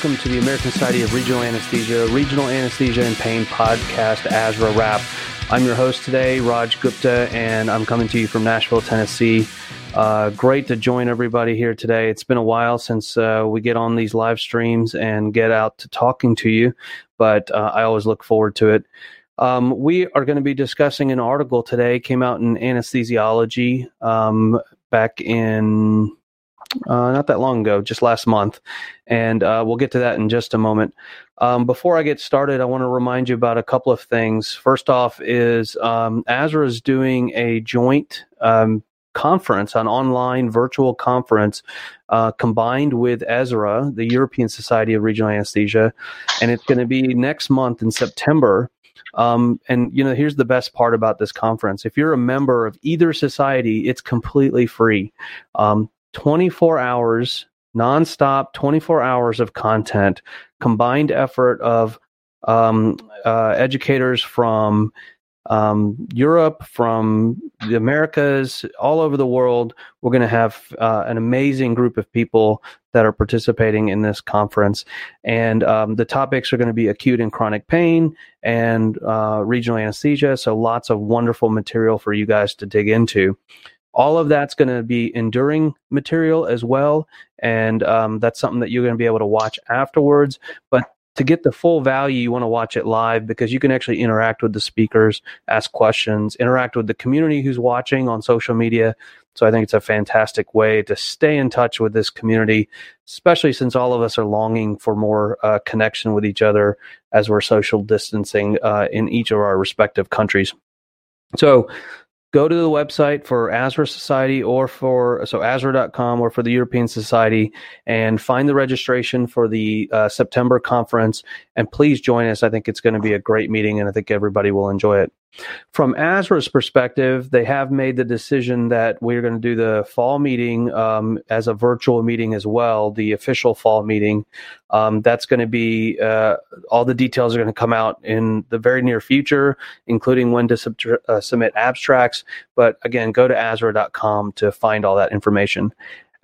welcome to the American Society of Regional Anesthesia, Regional Anesthesia and Pain podcast, ASRA Wrap. I'm your host today, Raj Gupta, and I'm coming to you from Nashville, Tennessee. Uh, great to join everybody here today. It's been a while since uh, we get on these live streams and get out to talking to you, but uh, I always look forward to it. Um, we are going to be discussing an article today, came out in Anesthesiology um, back in uh, not that long ago, just last month. And uh, we'll get to that in just a moment. Um, before I get started, I want to remind you about a couple of things. First off, is um, ASRA is doing a joint um, conference, an online virtual conference uh, combined with ESRA, the European Society of Regional Anesthesia. And it's going to be next month in September. Um, and you know, here's the best part about this conference: if you're a member of either society, it's completely free. Um, 24 hours nonstop 24 hours of content combined effort of um, uh, educators from um, Europe, from the Americas, all over the world. We're going to have uh, an amazing group of people that are participating in this conference. And um, the topics are going to be acute and chronic pain and uh, regional anesthesia. So lots of wonderful material for you guys to dig into all of that's going to be enduring material as well and um, that's something that you're going to be able to watch afterwards but to get the full value you want to watch it live because you can actually interact with the speakers ask questions interact with the community who's watching on social media. So i think it's a fantastic way to stay in touch with this community especially since all of us are longing for more uh, connection with each other as we're social distancing uh, in each of our respective countries. So go to the website for ASRA Society or for so ASRA.com or for the European Society and find the registration for the uh, September conference. And please join us. I think it's going to be a great meeting and I think everybody will enjoy it. From ASRA's perspective, they have made the decision that we're going to do the fall meeting um, as a virtual meeting as well, the official fall meeting. Um, that's going to be uh, all the details are going to come out in the very near future, including when to sub- uh, submit abstracts. But again, go to ASRA.com to find all that information.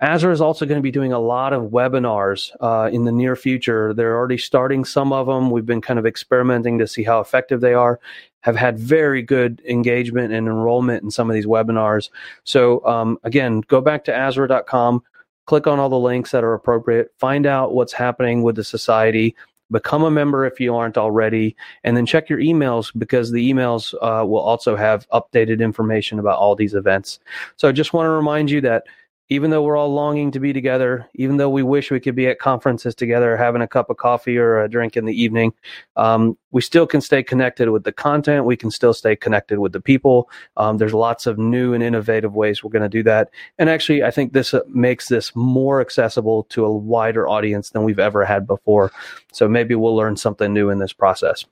ASRA is also going to be doing a lot of webinars uh, in the near future. They're already starting some of them. We've been kind of experimenting to see how effective they are have had very good engagement and enrollment in some of these webinars. So um, again, go back to ASRA.com, click on all the links that are appropriate, find out what's happening with the society, become a member if you aren't already, and then check your emails because the emails uh, will also have updated information about all these events. So I just want to remind you that even though we're all longing to be together, even though we wish we could be at conferences together, having a cup of coffee or a drink in the evening, um, we still can stay connected with the content. We can still stay connected with the people. Um, there's lots of new and innovative ways we're going to do that. And actually, I think this uh, makes this more accessible to a wider audience than we've ever had before. So maybe we'll learn something new in this process.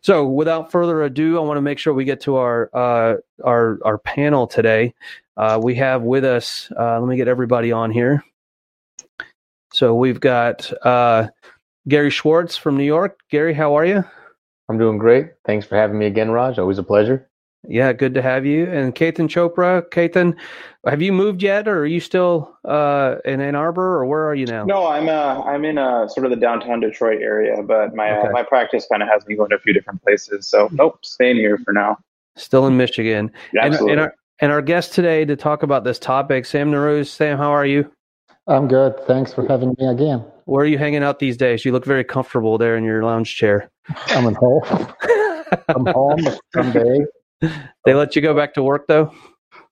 So, without further ado, I want to make sure we get to our uh, our our panel today. Uh, we have with us. Uh, let me get everybody on here. So we've got uh, Gary Schwartz from New York. Gary, how are you? I'm doing great. Thanks for having me again, Raj. Always a pleasure. Yeah, good to have you. And Ketan Chopra, Ketan, have you moved yet, or are you still uh, in Ann Arbor, or where are you now? No, I'm uh, I'm in uh, sort of the downtown Detroit area, but my uh, okay. uh, my practice kind of has me going to a few different places. So nope, staying here for now. Still in Michigan. Yeah, absolutely. And, and, our, and our guest today to talk about this topic, Sam Narouze. Sam, how are you? I'm good. Thanks for having me again. Where are you hanging out these days? You look very comfortable there in your lounge chair. I'm at home. I'm home someday. They let you go back to work though?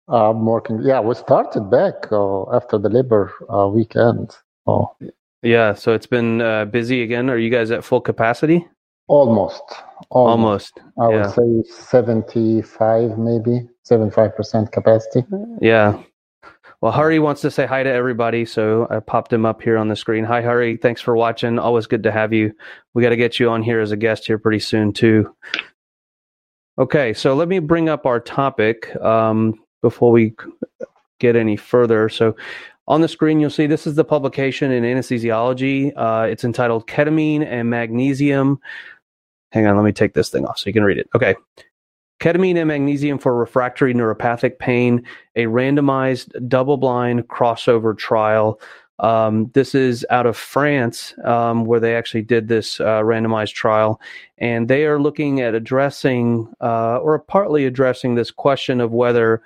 I'm working. Yeah, we started back uh, after the Labor uh, weekend. Oh. Yeah, so it's been uh, busy again. Are you guys at full capacity? Almost. Almost. Almost. I yeah. would say 75, maybe 75% capacity. Yeah. Well, Hari wants to say hi to everybody, so I popped him up here on the screen. Hi, Hari. Thanks for watching. Always good to have you. We got to get you on here as a guest here pretty soon, too. Okay, so let me bring up our topic um, before we get any further. So, on the screen, you'll see this is the publication in anesthesiology. Uh, it's entitled Ketamine and Magnesium. Hang on, let me take this thing off so you can read it. Okay. Ketamine and magnesium for refractory neuropathic pain, a randomized double blind crossover trial. Um, this is out of France, um, where they actually did this uh, randomized trial, and they are looking at addressing uh, or partly addressing this question of whether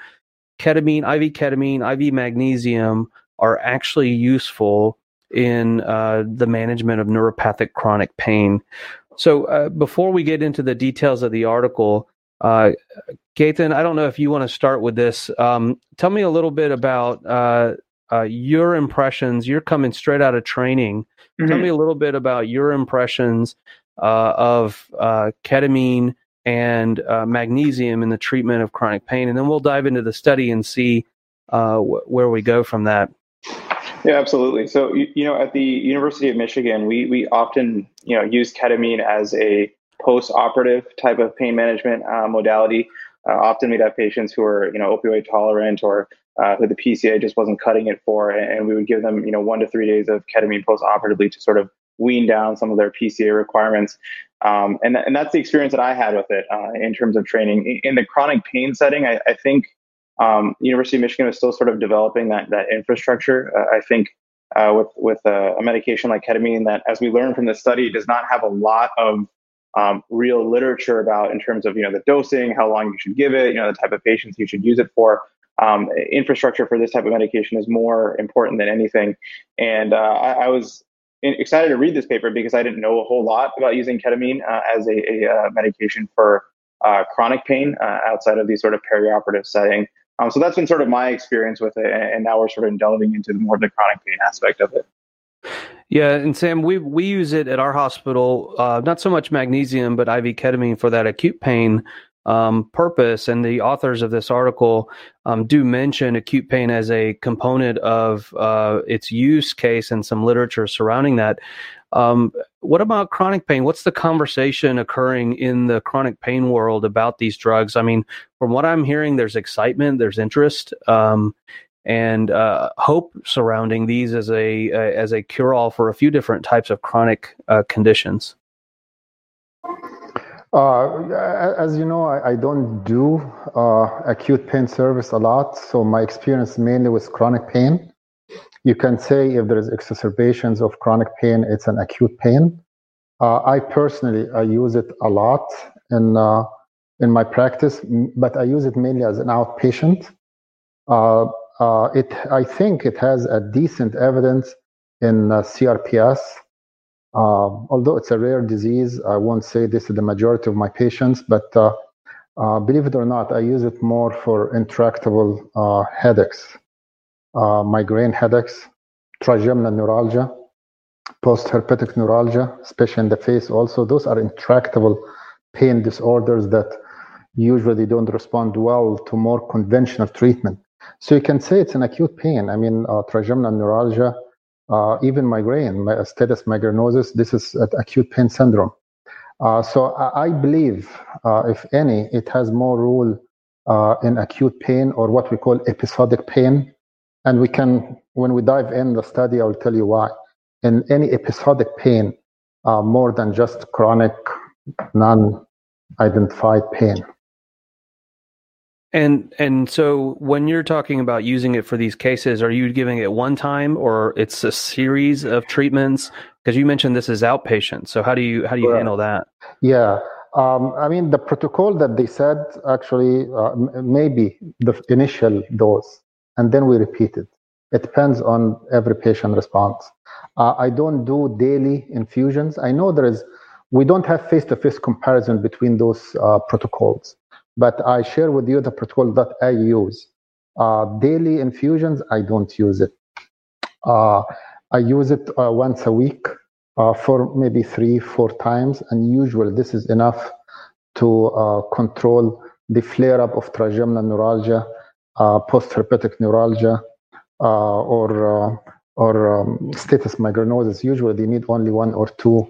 ketamine, IV ketamine, IV magnesium are actually useful in uh, the management of neuropathic chronic pain. So, uh, before we get into the details of the article, uh, I don't know if you want to start with this. Um, tell me a little bit about uh, uh, your impressions. You're coming straight out of training. Mm-hmm. Tell me a little bit about your impressions uh, of uh, ketamine and uh, magnesium in the treatment of chronic pain, and then we'll dive into the study and see uh, wh- where we go from that. Yeah, absolutely. So, you, you, know, at the University of Michigan, we we often you know use ketamine as a post-operative type of pain management uh, modality. often, we'd have patients who are you know opioid tolerant or uh, who the PCA just wasn't cutting it for, and we would give them, you know, one to three days of ketamine post-operatively to sort of wean down some of their PCA requirements. Um, and, and that's the experience that I had with it uh, in terms of training. In the chronic pain setting, I, I think um, University of Michigan is still sort of developing that that infrastructure. Uh, I think uh, with with a, a, medication like ketamine, that as we learned from the study, does not have a lot of um, real literature about in terms of you know the dosing, how long you should give it, you know the type of patients you should use it for um, infrastructure for this type of medication is more important than anything. And uh, I, I, was excited to read this paper because I didn't know a whole lot about using ketamine uh, as a, a, uh, medication for uh, chronic pain uh, outside of the sort of perioperative setting. Um, so that's been sort of my experience with it, and now we're sort of delving into more of the chronic pain aspect of it. Yeah, and Sam, we we use it at our hospital. Uh, not so much magnesium, but IV ketamine for that acute pain um, purpose. And the authors of this article um, do mention acute pain as a component of uh, its use case and some literature surrounding that. Um, what about chronic pain? What's the conversation occurring in the chronic pain world about these drugs? I mean, from what I'm hearing, there's excitement, there's interest, um, and uh, hope surrounding these as a, a as a cure all for a few different types of chronic uh, conditions. Uh, as you know, I, I don't do uh, acute pain service a lot, so my experience mainly with chronic pain. You can say if there is exacerbations of chronic pain, it's an acute pain. Uh, I personally I use it a lot in uh, in my practice, but I use it mainly as an outpatient. Uh, uh, it I think it has a decent evidence in CRPS uh, although it's a rare disease, I won't say this is the majority of my patients, but uh, uh, believe it or not, I use it more for intractable uh, headaches, uh, migraine headaches, trigeminal neuralgia, post-herpetic neuralgia, especially in the face also. Those are intractable pain disorders that usually don't respond well to more conventional treatment. So you can say it's an acute pain. I mean, uh, trigeminal neuralgia, uh, even migraine, my status migrainosus, this is acute pain syndrome. Uh, so I believe, uh, if any, it has more role uh, in acute pain or what we call episodic pain. And we can, when we dive in the study, I will tell you why. In any episodic pain, uh, more than just chronic, non-identified pain. And and so when you're talking about using it for these cases, are you giving it one time or it's a series of treatments? Because you mentioned this is outpatient. So how do you how do you handle that? Yeah. Um, I mean, the protocol that they said actually uh, maybe the initial dose, and then we repeat it. It depends on every patient response. Uh, I don't do daily infusions. I know there is, we don't have face to face comparison between those uh, protocols but I share with you the protocol that I use. Uh, daily infusions, I don't use it. Uh, I use it uh, once a week uh, for maybe three, four times, and usually this is enough to uh, control the flare up of trigeminal neuralgia, uh, post-herpetic neuralgia, or or um, status migrainosus. Usually, they need only one or two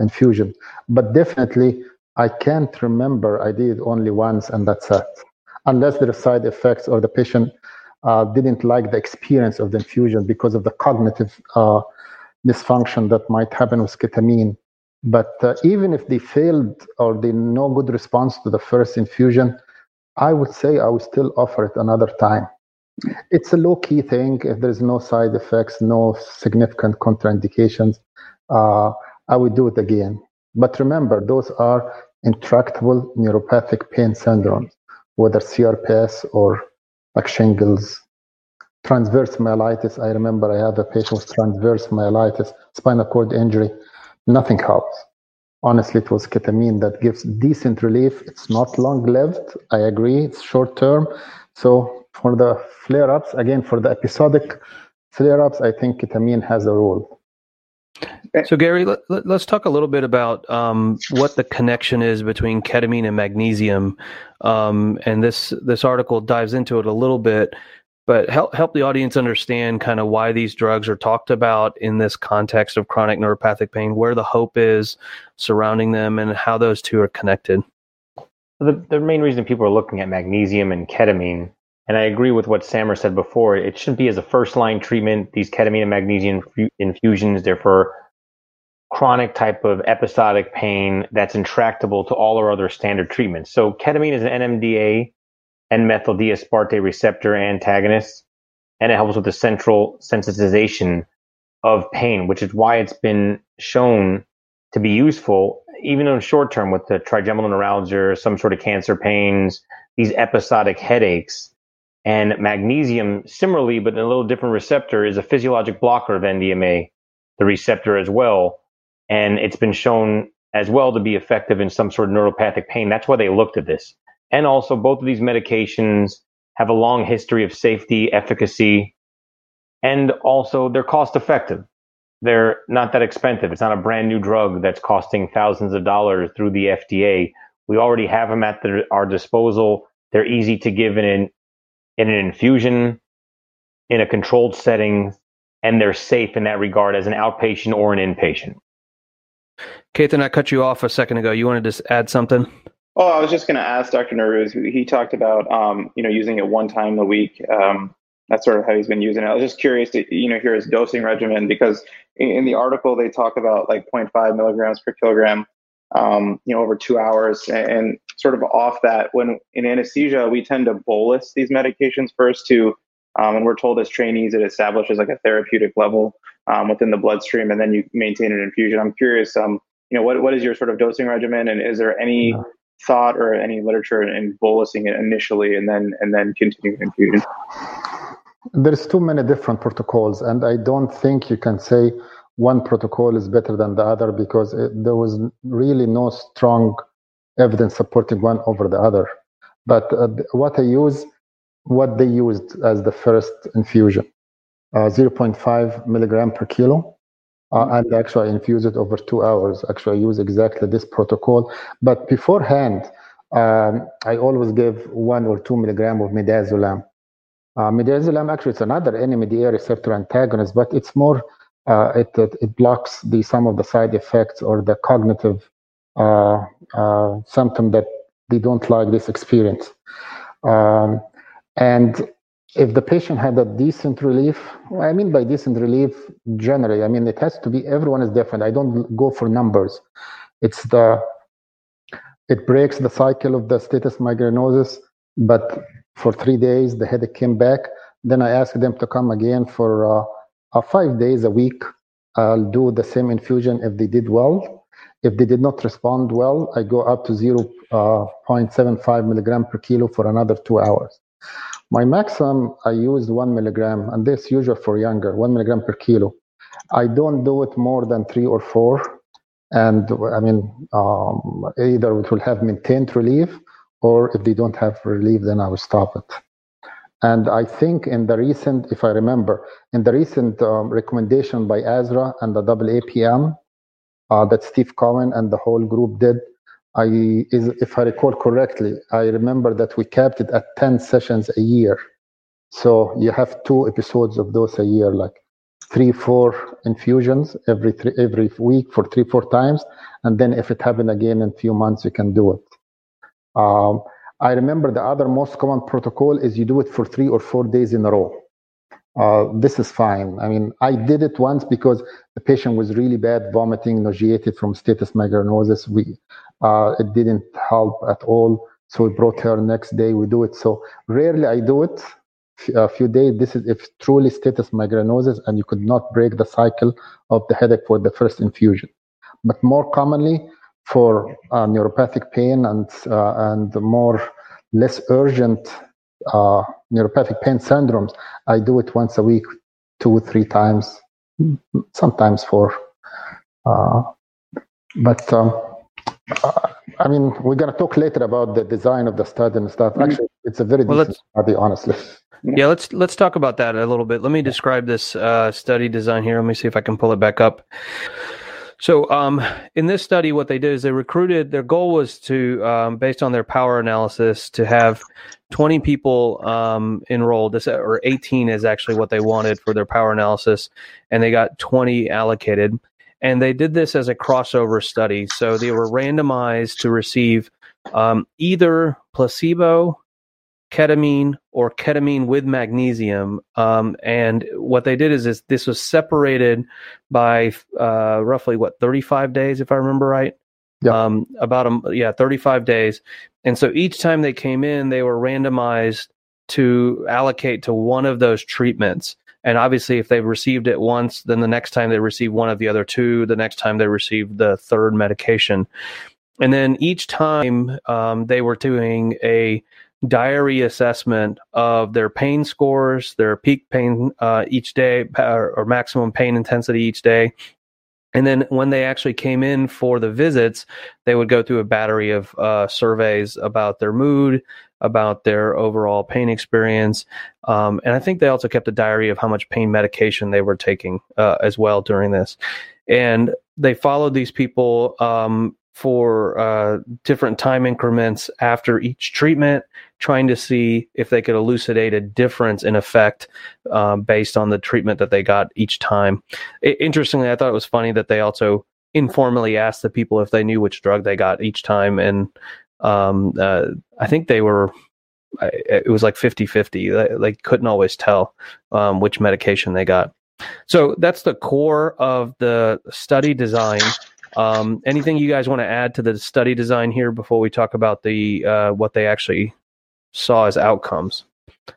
infusion, but definitely I can't remember. I did only once, and that's it. Unless there are side effects or the patient uh, didn't like the experience of the infusion because of the cognitive uh, dysfunction that might happen with ketamine. But uh, even if they failed or they no good response to the first infusion, I would say I would still offer it another time It's a low key thing. If there's no side effects, no significant contraindications, uh, I would do it again. But remember, those are intractable neuropathic pain syndromes, whether CRPS or like shingles, transverse myelitis. I remember I had a patient with transverse myelitis, spinal cord injury. Nothing helps. Honestly, it was ketamine that gives decent relief. It's not long lived. I agree. It's short term. So for the flare ups, again, for the episodic flare ups, I think ketamine has a role. So, Gary, let, us talk a little bit about um, what the connection is between ketamine and magnesium. Um, and this this article dives into it a little bit, but help help the audience understand kind of why these drugs are talked about in this context of chronic neuropathic pain, where the hope is surrounding them, and how those two are connected. The the main reason people are looking at magnesium and ketamine and I agree with what Samer said before. It shouldn't be as a first line treatment. These ketamine and magnesium infusions, they're for chronic type of episodic pain that's intractable to all our other standard treatments. So ketamine is an NMDA N-methyl D-aspartate receptor antagonist, and it helps with the central sensitization of pain, which is why it's been shown to be useful, even in short term with the trigeminal neuralgia, some sort of cancer pains, these episodic headaches and magnesium, similarly, but in a little different receptor, is a physiologic blocker of NMDA, the receptor as well. And it's been shown as well to be effective in some sort of neuropathic pain. That's why they looked at this. And also, both of these medications have a long history of safety, efficacy, and also they're cost effective. They're not that expensive. It's not a brand new drug that's costing thousands of dollars through the FDA. We already have them at the, our disposal. They're easy to give in in an infusion in a controlled setting and they're safe in that regard as an outpatient or an inpatient. Ketan, I cut you off a second ago. You wanted to add something? Oh, I was just going to ask Dr. Narouze. He talked about um, you know using it one time a week. Um, that's sort of how he's been using it. I was just curious to you know hear his dosing regimen because in, in the article they talk about like 0.5 milligrams per kilogram um, you know, over two hours. And, sort of off that, when in anesthesia, we tend to bolus these medications first to, um, and we're told as trainees it establishes like a therapeutic level um, within the bloodstream, and then you maintain an infusion. I'm curious, um, you know, what what is your sort of dosing regimen, and is there any thought or any literature in bolusing it initially and then and then continuing infusion? There's too many different protocols, and I don't think you can say one protocol is better than the other because it, there was really no strong evidence supporting one over the other. But uh, what I use, what they used as the first infusion, uh, 0.5 milligram per kilo. Uh, and actually, I infuse it over two hours. Actually, I use exactly this protocol. But beforehand, um, I always give one or two milligram of midazolam. Uh, midazolam actually it's another NMDA receptor antagonist, but it's more uh, it, it, it blocks the some of the side effects or the cognitive uh, uh, symptom that they don't like this experience. Um, and if the patient had a decent relief, I mean by decent relief, generally, I mean it has to be everyone is different. I don't go for numbers. It's the it breaks the cycle of the status migrainosus, but for three days the headache came back. Then I asked them to come again for uh, five days a week. I'll do the same infusion if they did well. If they did not respond well, I go up to 0.75 uh, milligram per kilo for another two hours. My maximum, I used one milligram, and this usual for younger, one milligram per kilo. I don't do it more than three or four. And I mean, um, either it will have maintained relief, or if they don't have relief, then I will stop it. And I think in the recent, if I remember, in the recent um, recommendation by ASRA and the AAPM uh, that Steve Cohen and the whole group did, I, is, if I recall correctly, I remember that we kept it at 10 sessions a year. So you have two episodes of those a year, like three, four infusions every three, every week for three, four times. And then if it happened again in a few months, you can do it. Um, I remember the other most common protocol is you do it for three or four days in a row. Uh, this is fine. I mean, I did it once because the patient was really bad, vomiting, nauseated from status migrainosus. We, uh, it didn't help at all. So we brought her next day. We do it. So rarely I do it. a few days. This is if truly status migrainosus and you could not break the cycle of the headache for the first infusion. But more commonly, for uh, neuropathic pain and uh, and more less urgent uh, neuropathic pain syndromes, I do it once a week, two three times, sometimes four. Uh, but um, uh, I mean, we're going to talk later about the design of the study and stuff. Mm-hmm. Actually, it's a very well, decent study, honestly. Yeah, let's let's talk about that a little bit. Let me describe this uh, study design here. Let me see if I can pull it back up. So, um, in this study, what they did is they recruited. Their goal was to, um, based on their power analysis, to have 20 people um, enrolled. This or 18 is actually what they wanted for their power analysis, and they got 20 allocated. And they did this as a crossover study. So they were randomized to receive um, either placebo ketamine or ketamine with magnesium. Um, and what they did is, is this was separated by uh, roughly what 35 days, if I remember right. Yeah. Um, about a yeah 35 days, and so each time they came in, they were randomized to allocate to one of those treatments. And obviously, if they received it once, then the next time they receive one of the other two, the next time they receive the third medication. And then each time um, they were doing a diary assessment of their pain scores, their peak pain uh, each day, or, or maximum pain intensity each day. And then when they actually came in for the visits, they would go through a battery of uh, surveys about their mood, about their overall pain experience. Um, and I think they also kept a diary of how much pain medication they were taking uh, as well during this. And they followed these people um, for uh, different time increments after each treatment, trying to see if they could elucidate a difference in effect um, based on the treatment that they got each time. It, interestingly, I thought it was funny that they also informally asked the people if they knew which drug they got each time. And um, uh, I think they were, it was like 50 50. They, couldn't always tell um, which medication they got. So that's the core of the study design. Um, anything you guys want to add to the study design here before we talk about the uh, what they actually saw as outcomes?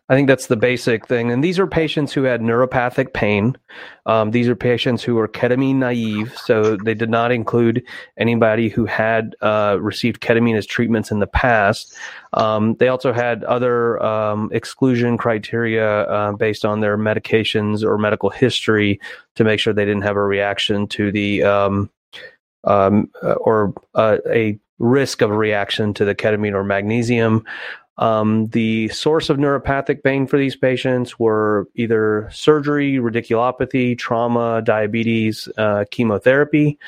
I think that's the basic thing. And these are patients who had neuropathic pain. Um, these are patients who were ketamine naive, so they did not include anybody who had uh, received ketamine as treatments in the past. Um, they also had other um, exclusion criteria uh, based on their medications or medical history to make sure they didn't have a reaction to the um, uh, or uh, a risk of a reaction to the ketamine or magnesium. Um, the source of neuropathic pain for these patients were either surgery, radiculopathy, trauma, diabetes, uh, chemotherapy.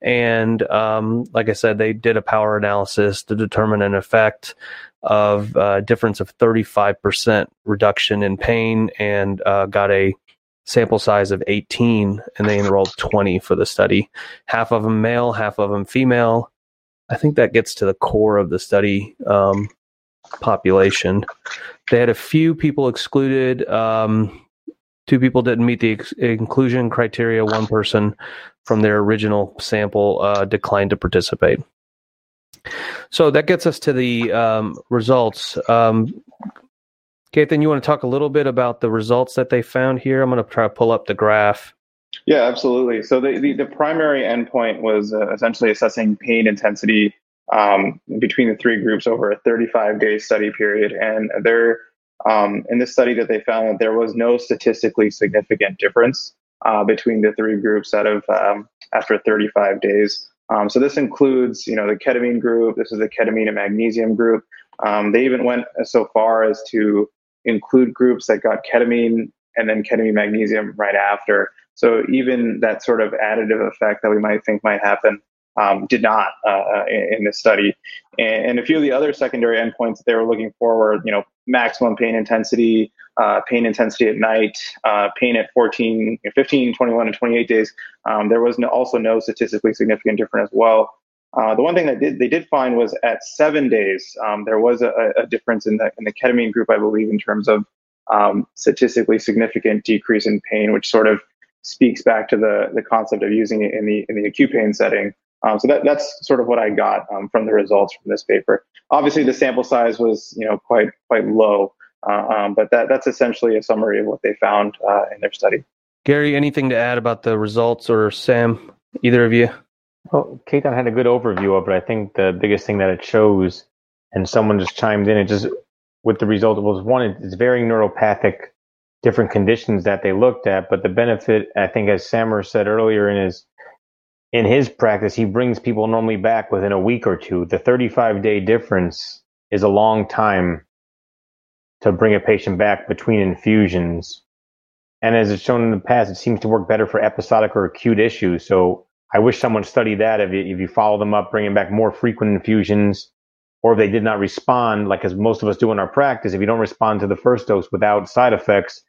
And um, like I said, they did a power analysis to determine an effect of a uh, difference of 35% reduction in pain and uh, got a sample size of 18 and they enrolled 20 for the study. Half of them male, half of them female. I think that gets to the core of the study um, population. They had a few people excluded. Um, two people didn't meet the ex- inclusion criteria. One person from their original sample uh, declined to participate. So that gets us to the um, results. Ketan, you want to talk a little bit about the results that they found here? I'm going to try to pull up the graph. Yeah, absolutely. So the, the, the primary endpoint was uh, essentially assessing pain intensity um, between the three groups over a 35 day study period. And there, um, in this study that they found that there was no statistically significant difference uh, between the three groups out of um, after 35 days. Um, so this includes, you know, the ketamine group. This is the ketamine and magnesium group. Um, they even went so far as to include groups that got ketamine and then ketamine magnesium right after. So even that sort of additive effect that we might think might happen um, did not uh, uh in, in, this study. And, and, a few of the other secondary endpoints that they were looking for were, you know, maximum pain intensity, uh, pain intensity at night, uh, pain at 14, 15, 21, and 28 days. Um, there was no, also no statistically significant difference as well. Uh, the one thing that did, they did find was at seven days, um, there was a, a, difference in the, in the ketamine group, I believe, in terms of um, statistically significant decrease in pain, which sort of speaks back to the, the concept of using it in the, in the acute pain setting. Um, so that, that's sort of what I got um, from the results from this paper. Obviously, the sample size was you know quite quite low, Uh, um, but that, that's essentially a summary of what they found uh, in their study. Gary, anything to add about the results, or Sam, either of you? Well, Ketan had a good overview of it. I think the biggest thing that it shows, and someone just chimed in, it just with the result was one, it's varying neuropathic, different conditions that they looked at. But the benefit, I think, as Samer said earlier in his in his practice, he brings people normally back within a week or two. The 35 day difference is a long time to bring a patient back between infusions. And as it's shown in the past, it seems to work better for episodic or acute issues. So I wish someone studied that. If you, if you follow them up, bringing back more frequent infusions, or if they did not respond, like as most of us do in our practice, if you don't respond to the first dose without side effects,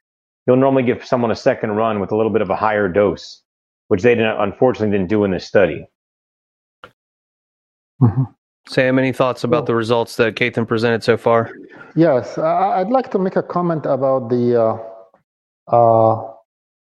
you'll normally give someone a second run with a little bit of a higher dose, which they didn't, unfortunately didn't do in this study. Mm-hmm. Sam, any thoughts about the results that Ketan presented so far? Yes, I'd like to make a comment about the uh, uh,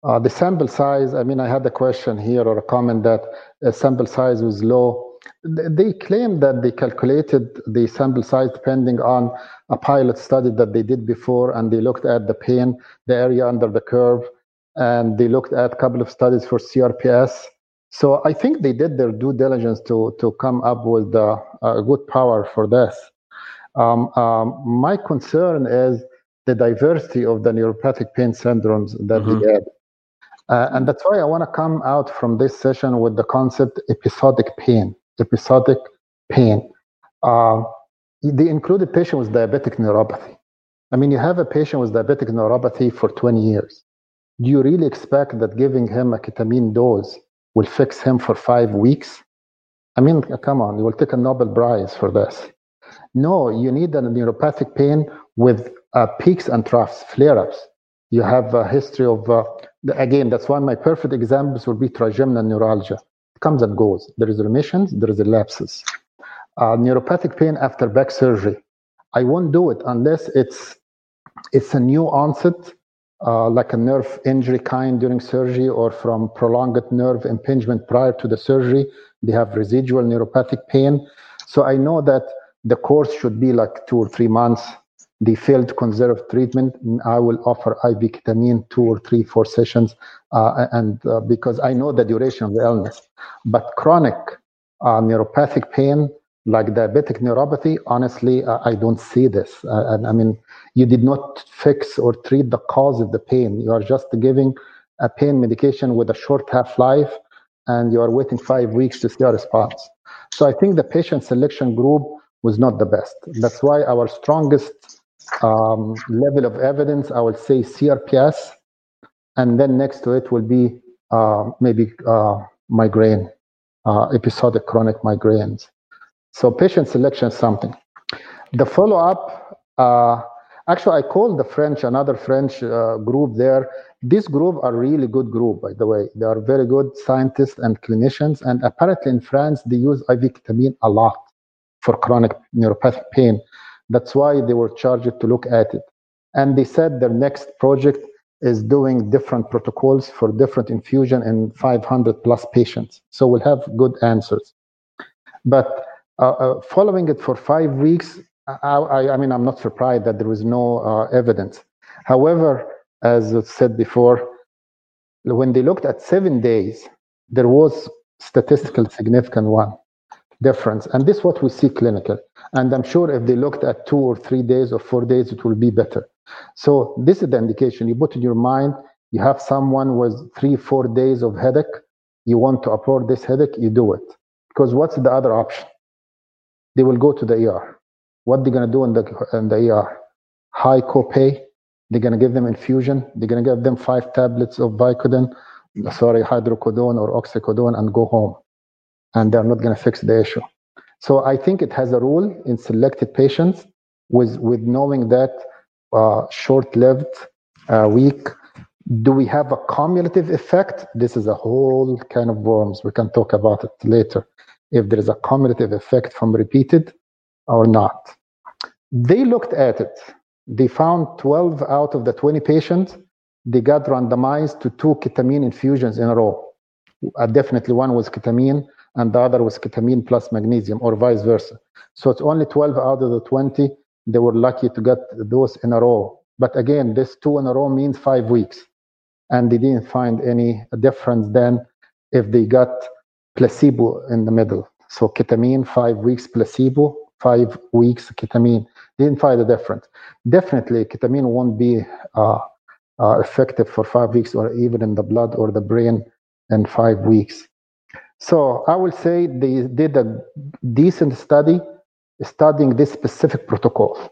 uh, the sample size. I mean, I had a question here or a comment that a sample size was low. They claim that they calculated the sample size depending on a pilot study that they did before, and they looked at the pain, the area under the curve, and they looked at a couple of studies for CRPS so I think they did their due diligence to to come up with a, a good power for this. Um, um, my concern is the diversity of the neuropathic pain syndromes that mm-hmm. they had. Uh, and that's why I want to come out from this session with the concept episodic pain. Episodic pain. Uh, they included patient with diabetic neuropathy. I mean, you have a patient with diabetic neuropathy for 20 years. Do you really expect that giving him a ketamine dose will fix him for five weeks. I mean, come on, you will take a Nobel Prize for this. No, you need a neuropathic pain with uh, peaks and troughs, flare ups. You have a history of, uh, again, that's why my perfect examples would be trigeminal neuralgia. It comes and goes. There is remissions, there is lapses. Uh, neuropathic pain after back surgery. I won't do it unless it's it's a new onset uh, like a nerve injury kind during surgery or from prolonged nerve impingement prior to the surgery. They have residual neuropathic pain. So I know that the course should be like two or three months. They failed to conserve treatment. I will offer IV ketamine two or three, four sessions, uh, and uh, because I know the duration of the illness. But chronic uh, neuropathic pain, like diabetic neuropathy, honestly, I don't see this. Uh, and I mean, you did not fix or treat the cause of the pain. You are just giving a pain medication with a short half life, and you are waiting five weeks to see a response. So I think the patient selection group was not the best. That's why our strongest um, level of evidence, I would say CRPS, and then next to it will be uh, maybe uh, migraine, uh, episodic chronic migraines. So patient selection is something. The follow up, uh, Actually, I called the French, another French uh, group there. This group are really good group, by the way. They are very good scientists and clinicians. And apparently in France, they use IV ketamine a lot for chronic neuropathic pain. That's why they were charged to look at it. And they said their next project is doing different protocols for different infusion in 500 plus patients. So we'll have good answers. But uh, uh, following it for five weeks I, I, mean, I'm not surprised that there was no uh, evidence. However, as I said before, when they looked at seven days, there was statistical significant one difference, and this is what we see clinical. And I'm sure if they looked at two or three days or four days, it will be better. So this is the indication. You put in your mind, you have someone with three, four days of headache. You want to abort this headache, you do it. Because what's the other option? They will go to the ER what they're going to do in the in the ER? High copay. They're going to give them infusion. They're going to give them five tablets of Vicodin, sorry, hydrocodone or oxycodone, and go home. And they're not going to fix the issue. So I think it has a role in selected patients with with knowing that uh, short-lived, uh, weak. Do we have a cumulative effect? This is a whole kind of worms. We can talk about it later. If there is a cumulative effect from repeated or not. They looked at it. They found 12 out of the 20 patients, they got randomized to two ketamine infusions in a row. Uh, definitely one was ketamine and the other was ketamine plus magnesium or vice versa. So it's only 12 out of the 20 they were lucky to get those in a row. But again, this two in a row means five weeks. And they didn't find any difference then if they got placebo in the middle. So ketamine, five weeks placebo, five weeks ketamine. Didn't find a difference. Definitely, ketamine won't be uh, uh, effective for five weeks or even in the blood or the brain in five weeks. So I will say they did a decent study studying this specific protocol,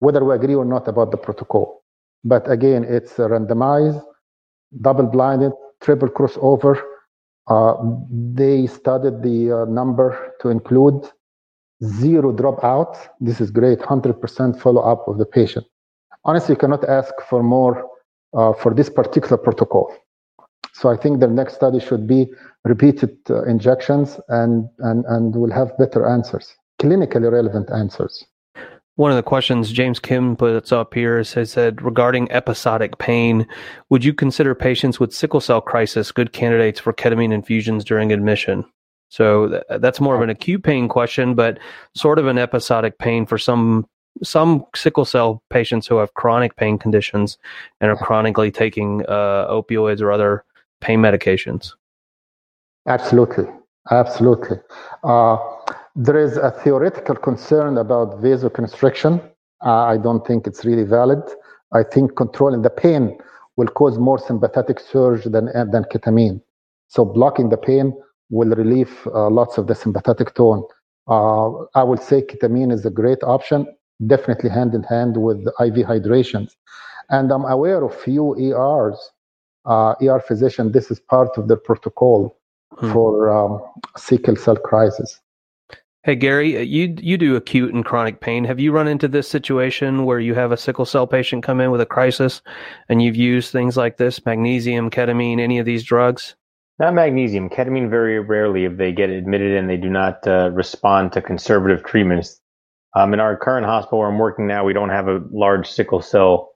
whether we agree or not about the protocol. But again, it's randomized, double blinded, triple crossover. Uh, they studied the uh, number to include zero dropout. This is great, 100% follow up of the patient. Honestly, you cannot ask for more uh, for this particular protocol. So I think the next study should be repeated uh, injections and, and, and we'll have better answers, clinically relevant answers. One of the questions James Kim puts up here says said regarding episodic pain, would you consider patients with sickle cell crisis good candidates for ketamine infusions during admission? So th- that's more of an acute pain question, but sort of an episodic pain for some some sickle cell patients who have chronic pain conditions and are chronically taking uh, opioids or other pain medications. Absolutely, absolutely. Uh, there is a theoretical concern about vasoconstriction. Uh, I don't think it's really valid. I think controlling the pain will cause more sympathetic surge than than ketamine. So blocking the pain will relieve uh, lots of the sympathetic tone. Uh, I would say ketamine is a great option, definitely hand in hand with IV hydrations. And I'm aware of few ERs, uh, ER physician, this is part of their protocol hmm. for um, sickle cell crisis. Hey Gary, you you do acute and chronic pain. Have you run into this situation where you have a sickle cell patient come in with a crisis, and you've used things like this, magnesium, ketamine, any of these drugs? Not magnesium, ketamine. Very rarely, if they get admitted and they do not uh, respond to conservative treatments. Um, in our current hospital where I'm working now, we don't have a large sickle cell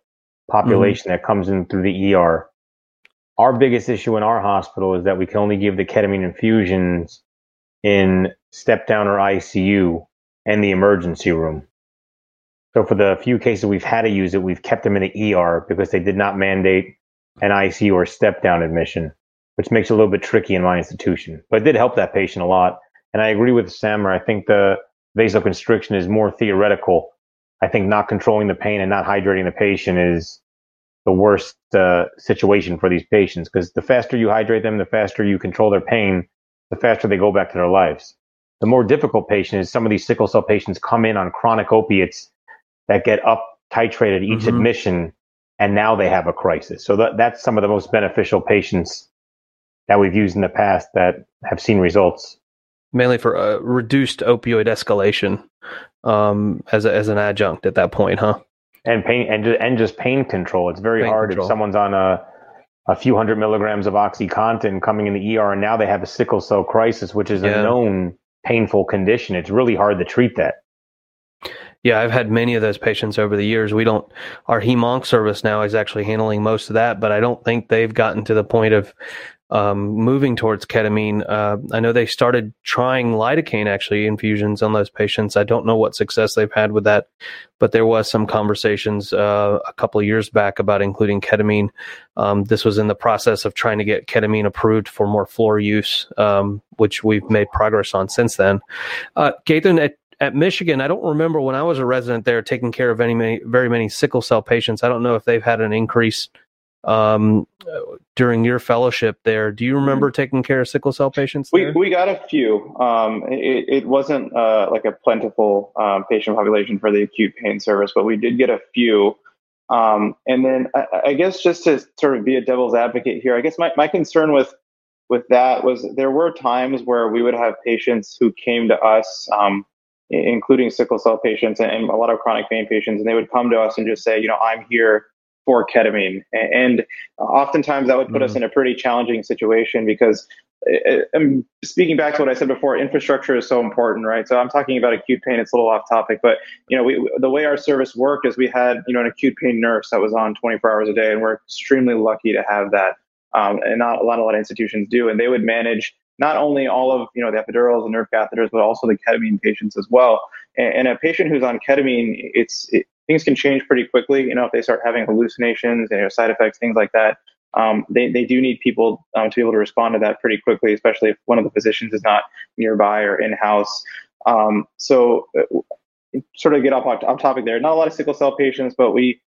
population mm-hmm. that comes in through the ER. Our biggest issue in our hospital is that we can only give the ketamine infusions in step down or ICU and the emergency room. So for the few cases we've had to use it, we've kept them in the ER because they did not mandate an ICU or step down admission, which makes it a little bit tricky in my institution. But it did help that patient a lot. And I agree with Samer. I think the vasoconstriction is more theoretical. I think not controlling the pain and not hydrating the patient is the worst uh, situation for these patients because the faster you hydrate them, the faster you control their pain, the faster they go back to their lives. The more difficult patient is some of these sickle cell patients come in on chronic opiates that get up titrated each mm-hmm. admission, and now they have a crisis. So that, that's some of the most beneficial patients that we've used in the past that have seen results. Mainly for a reduced opioid escalation um, as a, as an adjunct at that point, huh? And pain and just, and just pain control. It's very pain hard control. if someone's on a a few hundred milligrams of OxyContin coming in the ER, and now they have a sickle cell crisis, which is yeah. a known painful condition. It's really hard to treat that. Yeah, I've had many of those patients over the years. We don't, our HEMONC service now is actually handling most of that, but I don't think they've gotten to the point of um, moving towards ketamine. Uh, I know they started trying lidocaine actually infusions on those patients. I don't know what success they've had with that, but there was some conversations uh, a couple years back about including ketamine. Um, this was in the process of trying to get ketamine approved for more floor use, um, which we've made progress on since then. Uh, at at Michigan, I don't remember when I was a resident there taking care of any many, very many sickle cell patients. I don't know if they've had an increase um, during your fellowship there. Do you remember mm-hmm. taking care of sickle cell patients? There? We we got a few. Um, it, it wasn't uh, like a plentiful um, patient population for the acute pain service, but we did get a few. Um, and then I, I, guess just to sort of be a devil's advocate here, I guess my, my concern with with that was there were times where we would have patients who came to us, um, including sickle cell patients and, and a lot of chronic pain patients, and they would come to us and just say, you know, I'm here for ketamine. And oftentimes that would put mm-hmm. us in a pretty challenging situation because I'm speaking back to what I said before, infrastructure is so important, right? So I'm talking about acute pain. It's a little off topic, but you know, we, the way our service worked is we had, you know, an acute pain nurse that was on 24 hours a day, and we're extremely lucky to have that. Um, and not a lot, a lot of institutions do. And they would manage not only all of you know the epidurals and nerve catheters, but also the ketamine patients as well. And, and a patient who's on ketamine, it's it, things can change pretty quickly. You know, if they start having hallucinations, you know, side effects, things like that. Um, they, they do need people um, to be able to respond to that pretty quickly, especially if one of the physicians is not nearby or in house. Um, so, uh, sort of get off off topic there. Not a lot of sickle cell patients, but we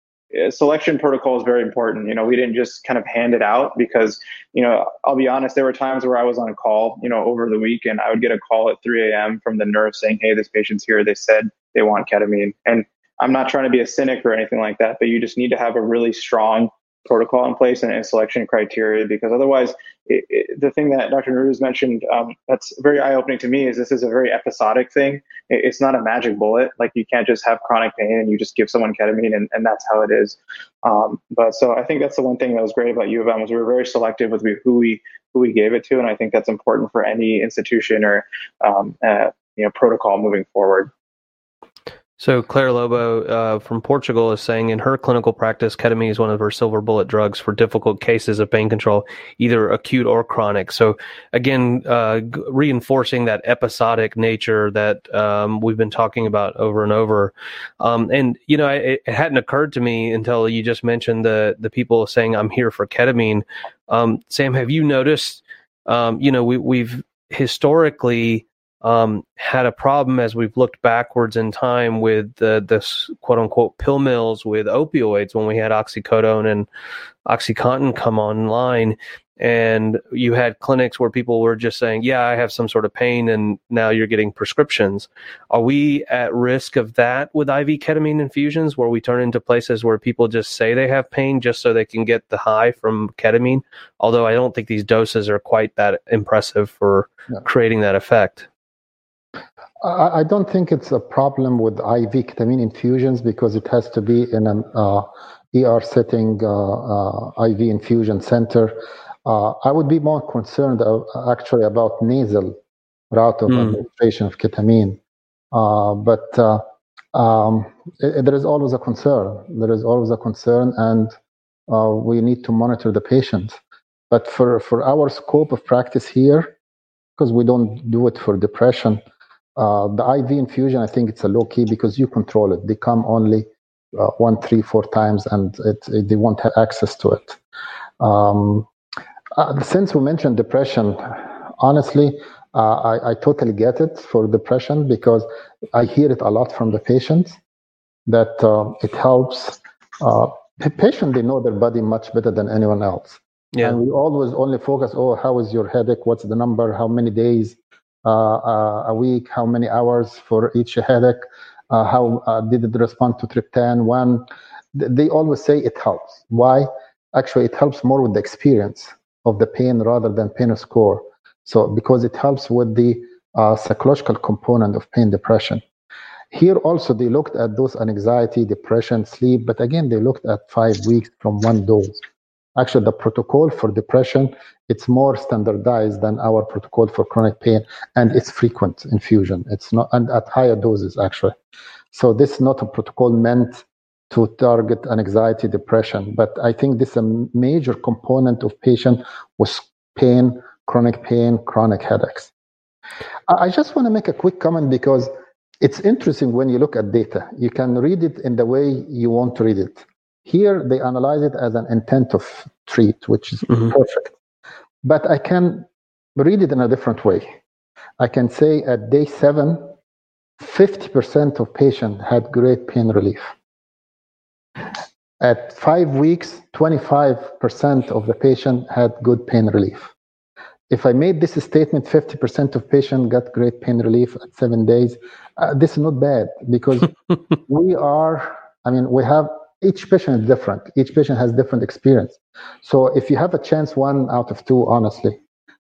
uh, selection protocol is very important. You know, we didn't just kind of hand it out because, you know, I'll be honest, there were times where I was on a call, you know, over the week and I would get a call at 3 a.m. from the nurse saying, hey, this patient's here. They said they want ketamine. And I'm not trying to be a cynic or anything like that, but you just need to have a really strong protocol in place and, and selection criteria because otherwise it, it, the thing that dr Narouze mentioned um, that's very eye-opening to me is this is a very episodic thing. It, it's not a magic bullet. Like you can't just have chronic pain and you just give someone ketamine and, and that's how it is. Um, but so i think that's the one thing that was great about u of m was we were very selective with who we who we gave it to and i think that's important for any institution or um, uh, you know protocol moving forward so Claire Lobo uh, from Portugal is saying in her clinical practice, ketamine is one of her silver bullet drugs for difficult cases of pain control, either acute or chronic. So again, uh, reinforcing that episodic nature that um, we've been talking about over and over. Um, and you know, it, it, hadn't occurred to me until you just mentioned the the people saying I'm here for ketamine. Um, Sam, have you noticed? Um, you know, we, we've historically um, had a problem as we've looked backwards in time with the this quote unquote pill mills with opioids when we had oxycodone and oxycontin come online. And you had clinics where people were just saying yeah i have some sort of pain and now you're getting prescriptions. Are we at risk of that with iv ketamine infusions where we turn into places where people just say they have pain just so they can get the high from ketamine? Although i don't think these doses are quite that impressive for no. creating that effect I, I don't think it's a problem with IV ketamine infusions because it has to be in an uh, ER setting, uh, uh IV infusion center. Uh, I would be more concerned uh, actually about nasal route of mm. administration of ketamine. but um, it, there is always a concern. There is always a concern, and we need to monitor the patient. But for, for our scope of practice here, because we don't do it for depression, uh, the IV infusion, I think it's a low key because you control it. They come only uh, one, three, four times, and it, it, they won't have access to it. Um, uh, since we mentioned depression, honestly, uh, I, I, totally get it for depression because I hear it a lot from the patients that uh, it helps. Uh, the patient they know their body much better than anyone else. Yeah. And we always only focus, oh, how is your headache? What's the number? How many days? Uh, uh, a week, how many hours for each headache, uh, how did it respond to triptan one. They always say it helps. Why? Actually, it helps more with the experience of the pain rather than pain score. So because it helps with the psychological component of pain depression. Here also they looked at those anxiety, depression, sleep, but again they looked at five weeks from one dose. Actually, the protocol for depression it's more standardized than our protocol for chronic pain, and it's frequent infusion. It's not and at higher doses actually. So this is not a protocol meant to target anxiety, depression, but I think this is a major component of patient with pain, chronic pain, chronic headaches. I just want to make a quick comment because it's interesting when you look at data. You can read it in the way you want to read it. Here, they analyze it as an intent of treat, which is mm-hmm. perfect. But I can read it in a different way. I can say at day seven, 50% of patients had great pain relief. At five weeks, 25% of the patient had good pain relief. If I made this statement, 50% of patients got great pain relief at seven days, uh, this is not bad because we are, I mean, we have each patient is different. Each patient has different experience. So if you have a chance, one out of two, honestly,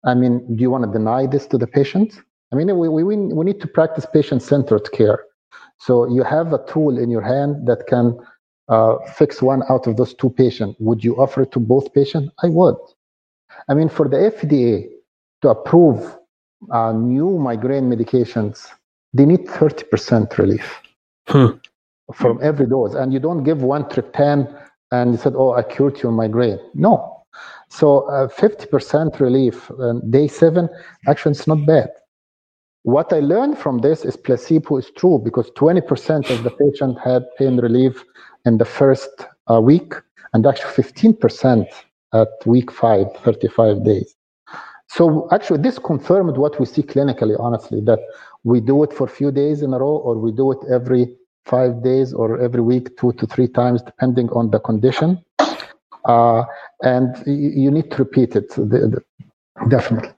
I mean, do you want to deny this to the patient? I mean, we, we, we need to practice patient-centered care. So you have a tool in your hand that can uh, fix one out of those two patients. Would you offer it to both patients? I would. I mean, for the FDA to approve uh, new migraine medications, they need 30% relief. Hmm from every dose. And you don't give one triptan and you said, oh, I cured your migraine. No. So uh, 50% relief, day seven, actually, it's not bad. What I learned from this is placebo is true because 20% of the patient had pain relief in the first uh, week, and actually 15% at week five, 35 days. So actually, this confirmed what we see clinically, honestly, that we do it for a few days in a row, or we do it every five days or every week, two to three times, depending on the condition. Uh, and you need to repeat it, definitely.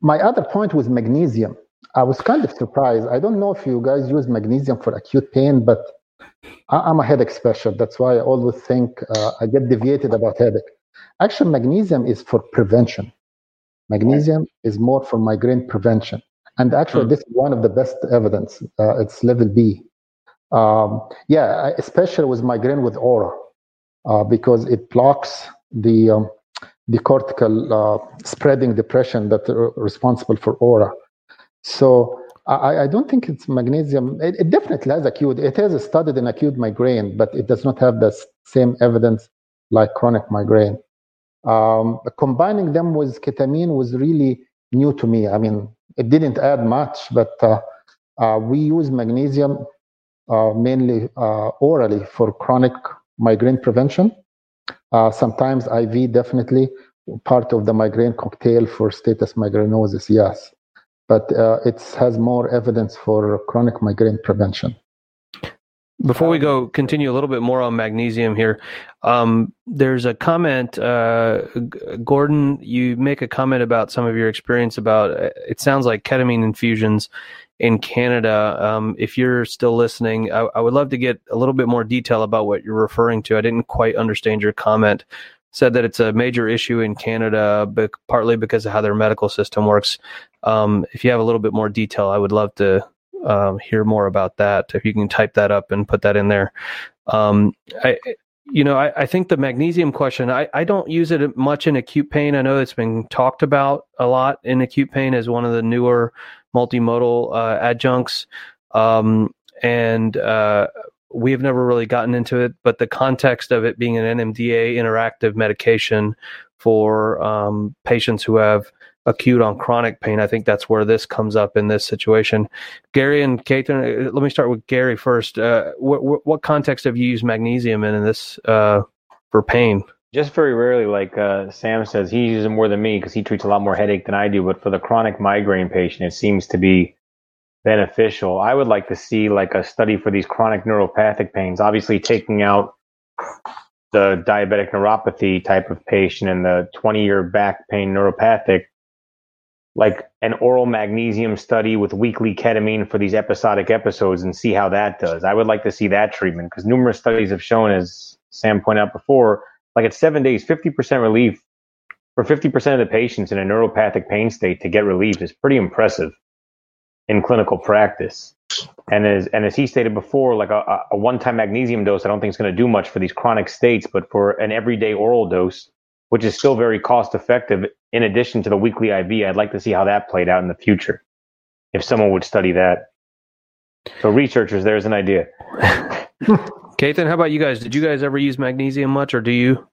My other point was magnesium. I was kind of surprised. I don't know if you guys use magnesium for acute pain, but I'm a headache specialist. That's why I always think uh, I get deviated about headache. Actually, magnesium is for prevention. Magnesium is more for migraine prevention. And actually, hmm. this is one of the best evidence. Uh, it's level B. Um, yeah, especially with migraine with aura, uh, because it blocks the um, the cortical uh, spreading depression that are responsible for aura. So I, I don't think it's magnesium. It, it, definitely has acute. It has studied in acute migraine, but it does not have the same evidence like chronic migraine. Um, combining them with ketamine was really new to me. I mean, it didn't add much, but uh, uh, we use magnesium mainly uh, orally for chronic migraine prevention. Uh, sometimes IV, definitely part of the migraine cocktail for status migrainosus, yes. But uh, it has more evidence for chronic migraine prevention. Before we go continue a little bit more on magnesium here, um, there's a comment, uh, Gordon. You make a comment about some of your experience about uh, it sounds like ketamine infusions in Canada. Um, if you're still listening, I, I, would love to get a little bit more detail about what you're referring to. I didn't quite understand your comment. Said that it's a major issue in Canada, but partly because of how their medical system works. Um, if you have a little bit more detail, I would love to um, hear more about that. If you can type that up and put that in there. Um, I, you know, I, I, think the magnesium question, I, I don't use it much in acute pain. I know it's been talked about a lot in acute pain as one of the newer multimodal uh, adjuncts. Um, and uh, we have never really gotten into it, but the context of it being an NMDA interactive medication for um, patients who have acute on chronic pain. I think that's where this comes up in this situation. Gary and Ketan, uh, let me start with Gary first. Uh, what, what, context have you used magnesium in, in this uh, for pain? Just very rarely, like uh, Sam says, he uses it more than me because he treats a lot more headache than I do. But for the chronic migraine patient, it seems to be beneficial. I would like to see like a study for these chronic neuropathic pains. Obviously, taking out the diabetic neuropathy type of patient and the 20 year back pain neuropathic like an oral magnesium study with weekly ketamine for these episodic episodes and see how that does. I would like to see that treatment because numerous studies have shown, as Sam pointed out before, like at seven days, 50% relief for 50% of the patients in a neuropathic pain state to get relief is pretty impressive in clinical practice. And as, and as he stated before, like a, a one-time magnesium dose, I don't think it's going to do much for these chronic states, but for an everyday oral dose, which is still very cost effective in addition to the weekly IV. I'd like to see how that played out in the future if someone would study that. So, researchers, there's an idea. Ketan, how about you guys? Did you guys ever use magnesium much, or do you?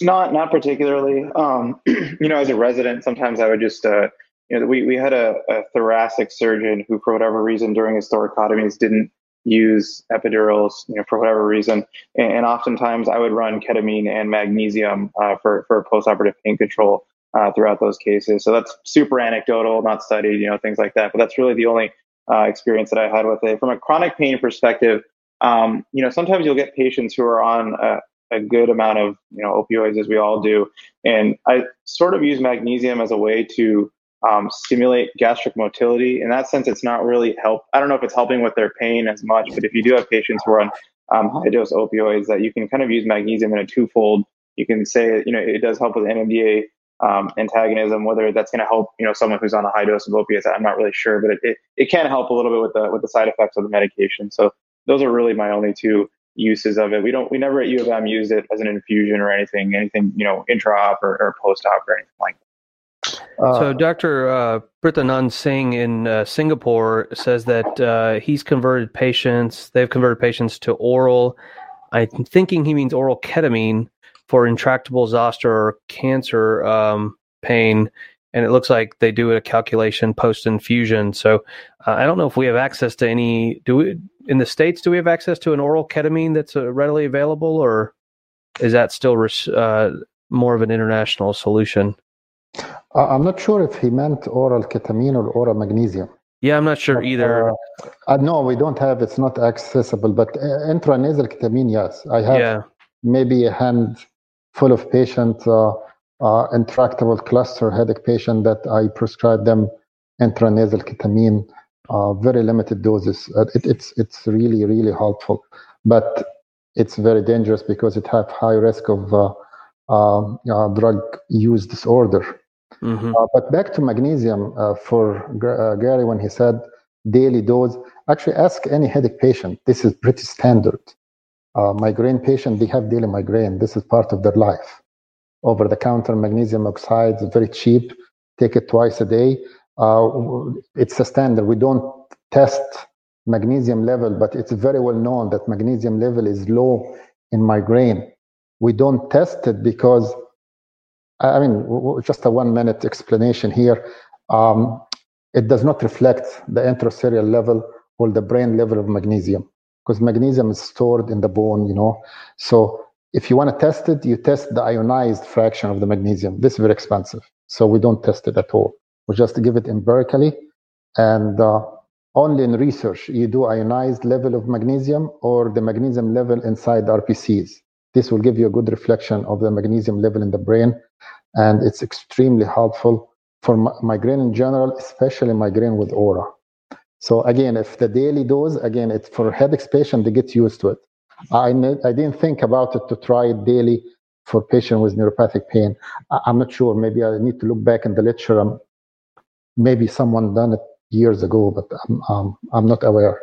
Not, not particularly. Um, you know, as a resident, sometimes I would just, uh, you know, we we had a, a thoracic surgeon who, for whatever reason, during his thoracotomies, didn't use epidurals, you know, for whatever reason. And, and oftentimes I would run ketamine and magnesium uh, for, for postoperative pain control uh, throughout those cases. So that's super anecdotal, not studied, you know, things like that. But that's really the only uh, experience that I had with it. From a chronic pain perspective, um, you know, sometimes you'll get patients who are on a, a good amount of, you know, opioids as we all do. And I sort of use magnesium as a way to um, stimulate gastric motility. In that sense, it's not really help. I don't know if it's helping with their pain as much, but if you do have patients who are on um, high dose opioids, that you can kind of use magnesium in a twofold. You can say, you know, it does help with NMDA um, antagonism. Whether that's going to help, you know, someone who's on a high dose of opiates, I'm not really sure, but it, it, it can help a little bit with the with the side effects of the medication. So those are really my only two uses of it. We don't, we never at U of M used it as an infusion or anything, anything, you know, intra-op or, or post-op or anything like that so, uh, Dr. Uh, Prithanand Singh in uh, Singapore says that uh, he's converted patients, they've converted patients to oral. I'm thinking he means oral ketamine for intractable zoster or cancer um, pain, and it looks like they do a calculation post infusion. So uh, I don't know if we have access to any. Do we in the states? Do we have access to an oral ketamine that's uh, readily available, or is that still uh, more of an international solution? I'm not sure if he meant oral ketamine or oral magnesium. Yeah, I'm not sure either. Uh, no, we don't have. It's not accessible. But uh, intranasal ketamine, yes, I have. Yeah. Maybe a hand full of patients, uh, uh, intractable cluster headache patient that I prescribe them intranasal ketamine, uh, very limited doses. Uh, it, it's it's really really helpful, but it's very dangerous because it have high risk of um, drug use disorder. Mm-hmm. Uh, but back to magnesium uh, for uh, Gary when he said daily dose. Actually, ask any headache patient. This is pretty standard. Uh, migraine patient, they have daily migraine. This is part of their life. Over the counter magnesium oxide is very cheap. Take it twice a day. Uh, it's a standard. We don't test magnesium level, but it's very well known that magnesium level is low in migraine. We don't test it because I mean, just a one minute explanation here. Um, it does not reflect the intracellular level or the brain level of magnesium because magnesium is stored in the bone, you know. So if you want to test it, you test the ionized fraction of the magnesium. This is very expensive. So we don't test it at all. We just give it empirically. And uh, only in research, you do ionized level of magnesium or the magnesium level inside RBCs. This will give you a good reflection of the magnesium level in the brain, and it's extremely helpful for migraine in general, especially migraine with aura. So again, if the daily dose, again, it's for headache patient, they get used to it. I, I didn't think about it to try it daily for patient with neuropathic pain. I, am not sure. Maybe I need to look back in the literature. Um, maybe someone done it years ago, but I'm, um, I'm not aware.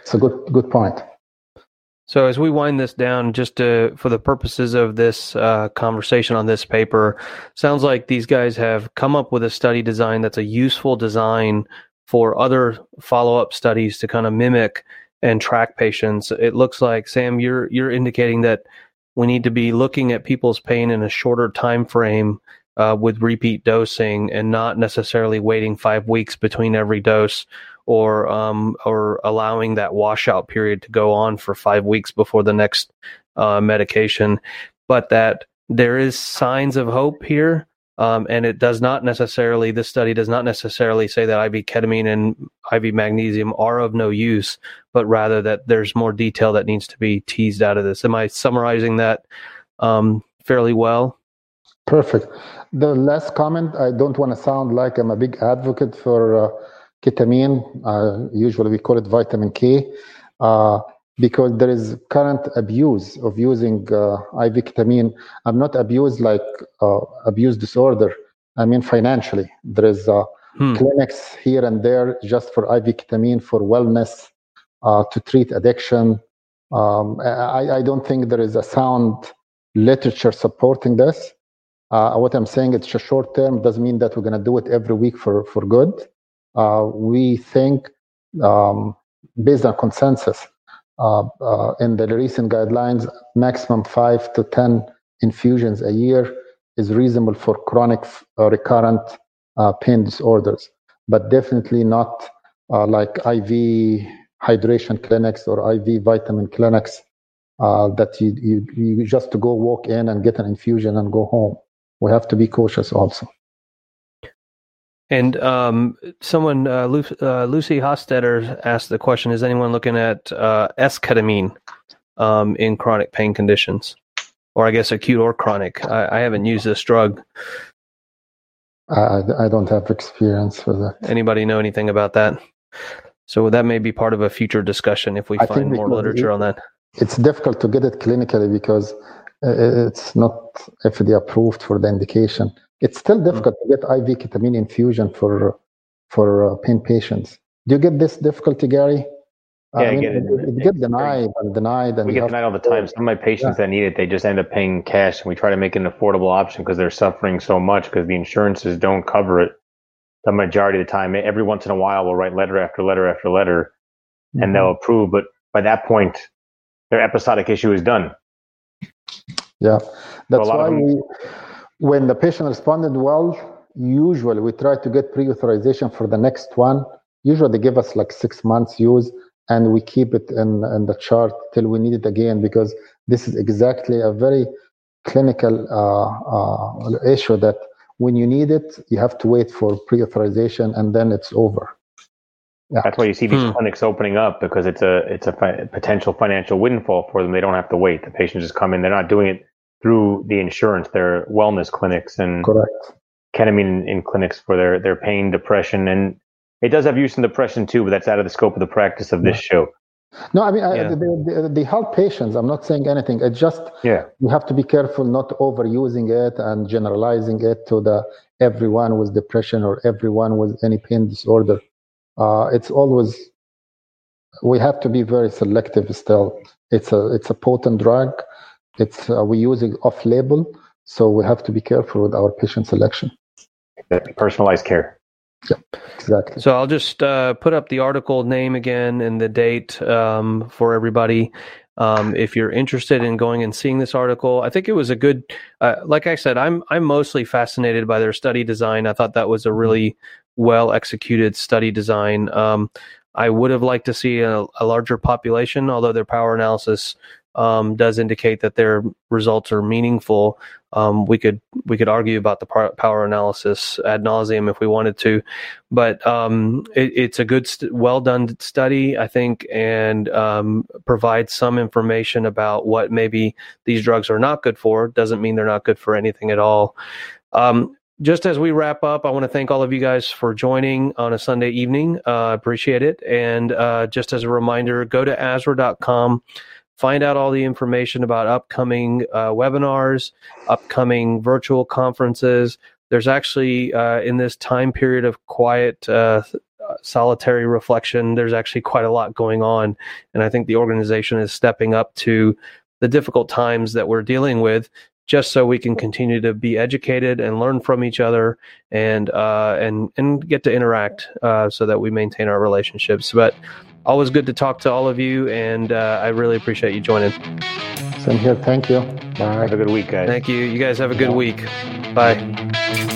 It's a good good point. So as we wind this down, just to, for the purposes of this uh, conversation on this paper, sounds like these guys have come up with a study design that's a useful design for other follow-up studies to kind of mimic and track patients. It looks like Sam, you're you're indicating that we need to be looking at people's pain in a shorter time frame uh, with repeat dosing and not necessarily waiting five weeks between every dose or um, or allowing that washout period to go on for five weeks before the next uh, medication, but that there is signs of hope here. Um, and it does not necessarily, this study does not necessarily say that IV ketamine and IV magnesium are of no use, but rather that there's more detail that needs to be teased out of this. Am I summarizing that um, fairly well? Perfect. The last comment, I don't want to sound like I'm a big advocate for uh, ketamine. Uh, usually we call it vitamin K. Uh, because there is current abuse of using uh, IV ketamine. I'm not abused like uh, abuse disorder. I mean financially. There is uh, hmm. clinics here and there just for IV ketamine for wellness uh, to treat addiction. Um, I, I, don't think there is a sound literature supporting this. Uh, what I'm saying, it's a short term. Doesn't mean that we're going to do it every week for for good. Uh, we think, um, based on consensus, uh, uh, in the recent guidelines, maximum five to 10 infusions a year is reasonable for chronic recurrent pain disorders, but definitely not like IV hydration clinics or IV vitamin clinics uh, that you, you, you just to go walk in and get an infusion and go home. We have to be cautious also. And um, someone, uh, Lu- uh, Lucy Hostetter asked the question: Is anyone looking at uh, S-ketamine um, in chronic pain conditions, or I guess acute or chronic? I, I haven't used this drug. I, I don't have experience with that. Anybody know anything about that? So that may be part of a future discussion if we I find more literature it, on that. It's difficult to get it clinically because it's not FDA approved for the indication. It's still hmm. difficult to get IV ketamine infusion for for uh, pain patients. Do you get this difficulty, Gary? Yeah, I, mean, I get it. It, it get denied and denied. And we get denied all the time. Some of my patients yeah. that need it, they just end up paying cash, and we try to make it an affordable option because they're suffering so much because the insurances don't cover it. The majority of the time, every once in a while, we'll write letter after letter after letter, mm-hmm. and they'll approve. But by that point, their episodic issue is done. Yeah, that's lot why them- we, when the patient responded well, usually we try to get pre-authorization for the next one. Usually they give us like six months use, and we keep it in, in the chart till we need it again because this is exactly a very clinical uh, uh, issue that when you need it, you have to wait for pre-authorization and then it's over. That's why you see these Hmm. clinics opening up because it's a it's a fi- potential financial windfall for them. They don't have to wait. The patients just come in. They're not doing it through the insurance. They're wellness clinics and Correct. ketamine in clinics for their their pain, depression, and it does have use in depression too. But that's out of the scope of the practice of this show. No, I mean, I, Yeah. they, they, they help patients. I'm not saying anything. It's just Yeah, you have to be careful not overusing it and generalizing it to the everyone with depression or everyone with any pain disorder. Uh, it's always we have to be very selective. Still, it's a it's a potent drug. It's uh, we use it off label, so we have to be careful with our patient selection. personalized care. Yeah, Exactly. So I'll just uh, put up the article name again and the date um, for everybody. Um, if you're interested in going and seeing this article, I think it was a good. Uh, like I said, I'm I'm mostly fascinated by their study design. I thought that was a really well executed study design. Um, I would have liked to see a, a larger population, although their power analysis um, does indicate that their results are meaningful. Um, we could we could argue about the power analysis ad nauseum if we wanted to, but um, it, it's a good, well done study, I think, and um, provides some information about what maybe these drugs are not good for. Doesn't mean they're not good for anything at all. Um, just as we wrap up, I want to thank all of you guys for joining on a Sunday evening. Uh, appreciate it. And uh, just as a reminder, go to ASRA.com, find out all the information about upcoming uh, webinars, upcoming virtual conferences. There's actually, uh, in this time period of quiet, uh, solitary reflection, there's actually quite a lot going on. And I think the organization is stepping up to the difficult times that we're dealing with just so we can continue to be educated and learn from each other and uh, and and get to interact uh, so that we maintain our relationships. But always good to talk to all of you, and uh, I really appreciate you joining. Same here. Thank you. Bye. Have a good week, guys. Thank you. You guys have a good week. Bye.